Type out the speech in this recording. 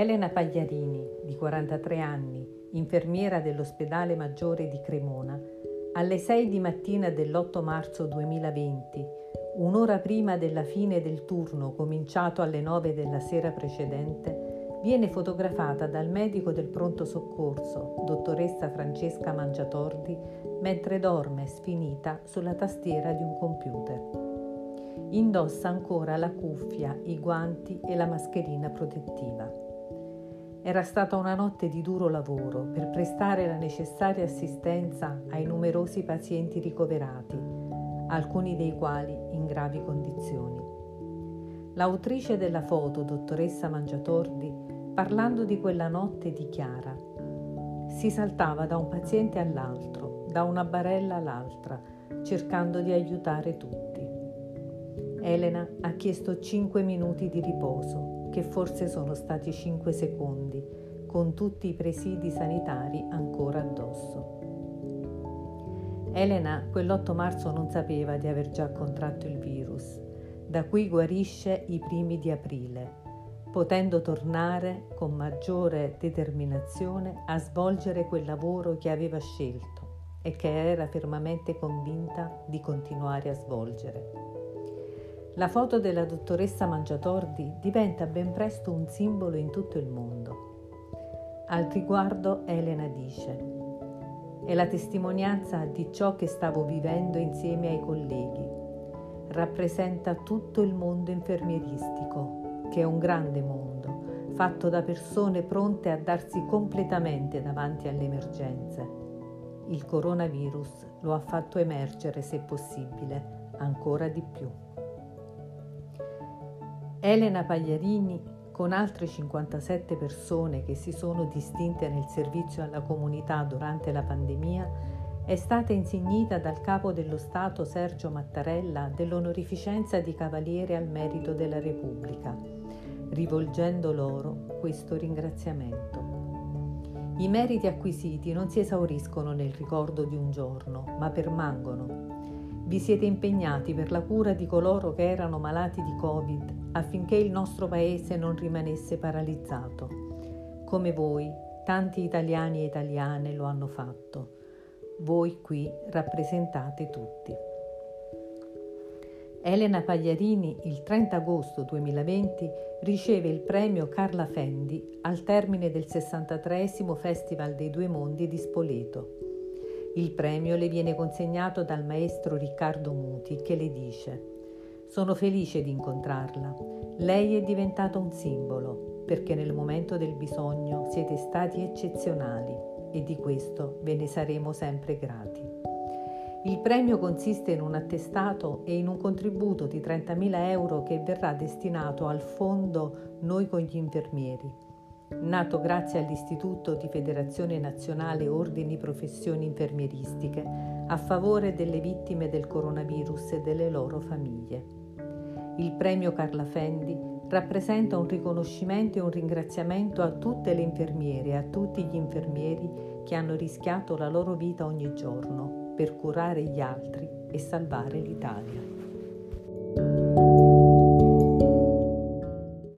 Elena Pagliarini, di 43 anni, infermiera dell'ospedale maggiore di Cremona, alle 6 di mattina dell'8 marzo 2020, un'ora prima della fine del turno cominciato alle 9 della sera precedente, viene fotografata dal medico del pronto soccorso, dottoressa Francesca Mangiatordi, mentre dorme sfinita sulla tastiera di un computer. Indossa ancora la cuffia, i guanti e la mascherina protettiva. Era stata una notte di duro lavoro per prestare la necessaria assistenza ai numerosi pazienti ricoverati, alcuni dei quali in gravi condizioni. L'autrice della foto, dottoressa Mangiatordi, parlando di quella notte dichiara si saltava da un paziente all'altro, da una barella all'altra, cercando di aiutare tutti. Elena ha chiesto 5 minuti di riposo che forse sono stati 5 secondi, con tutti i presidi sanitari ancora addosso. Elena quell'8 marzo non sapeva di aver già contratto il virus, da cui guarisce i primi di aprile, potendo tornare con maggiore determinazione a svolgere quel lavoro che aveva scelto e che era fermamente convinta di continuare a svolgere. La foto della dottoressa Mangiatordi diventa ben presto un simbolo in tutto il mondo. Al riguardo Elena dice, è la testimonianza di ciò che stavo vivendo insieme ai colleghi. Rappresenta tutto il mondo infermieristico, che è un grande mondo, fatto da persone pronte a darsi completamente davanti alle emergenze. Il coronavirus lo ha fatto emergere, se possibile, ancora di più. Elena Pagliarini, con altre 57 persone che si sono distinte nel servizio alla comunità durante la pandemia, è stata insignita dal capo dello Stato Sergio Mattarella dell'onorificenza di Cavaliere al Merito della Repubblica, rivolgendo loro questo ringraziamento. I meriti acquisiti non si esauriscono nel ricordo di un giorno, ma permangono vi siete impegnati per la cura di coloro che erano malati di Covid affinché il nostro paese non rimanesse paralizzato. Come voi, tanti italiani e italiane lo hanno fatto. Voi qui rappresentate tutti. Elena Pagliarini il 30 agosto 2020 riceve il premio Carla Fendi al termine del 63 Festival dei Due Mondi di Spoleto. Il premio le viene consegnato dal maestro Riccardo Muti che le dice Sono felice di incontrarla. Lei è diventata un simbolo perché nel momento del bisogno siete stati eccezionali e di questo ve ne saremo sempre grati. Il premio consiste in un attestato e in un contributo di 30.000 euro che verrà destinato al fondo Noi con gli infermieri nato grazie all'Istituto di Federazione Nazionale Ordini Professioni Infermieristiche a favore delle vittime del coronavirus e delle loro famiglie. Il premio Carla Fendi rappresenta un riconoscimento e un ringraziamento a tutte le infermiere e a tutti gli infermieri che hanno rischiato la loro vita ogni giorno per curare gli altri e salvare l'Italia.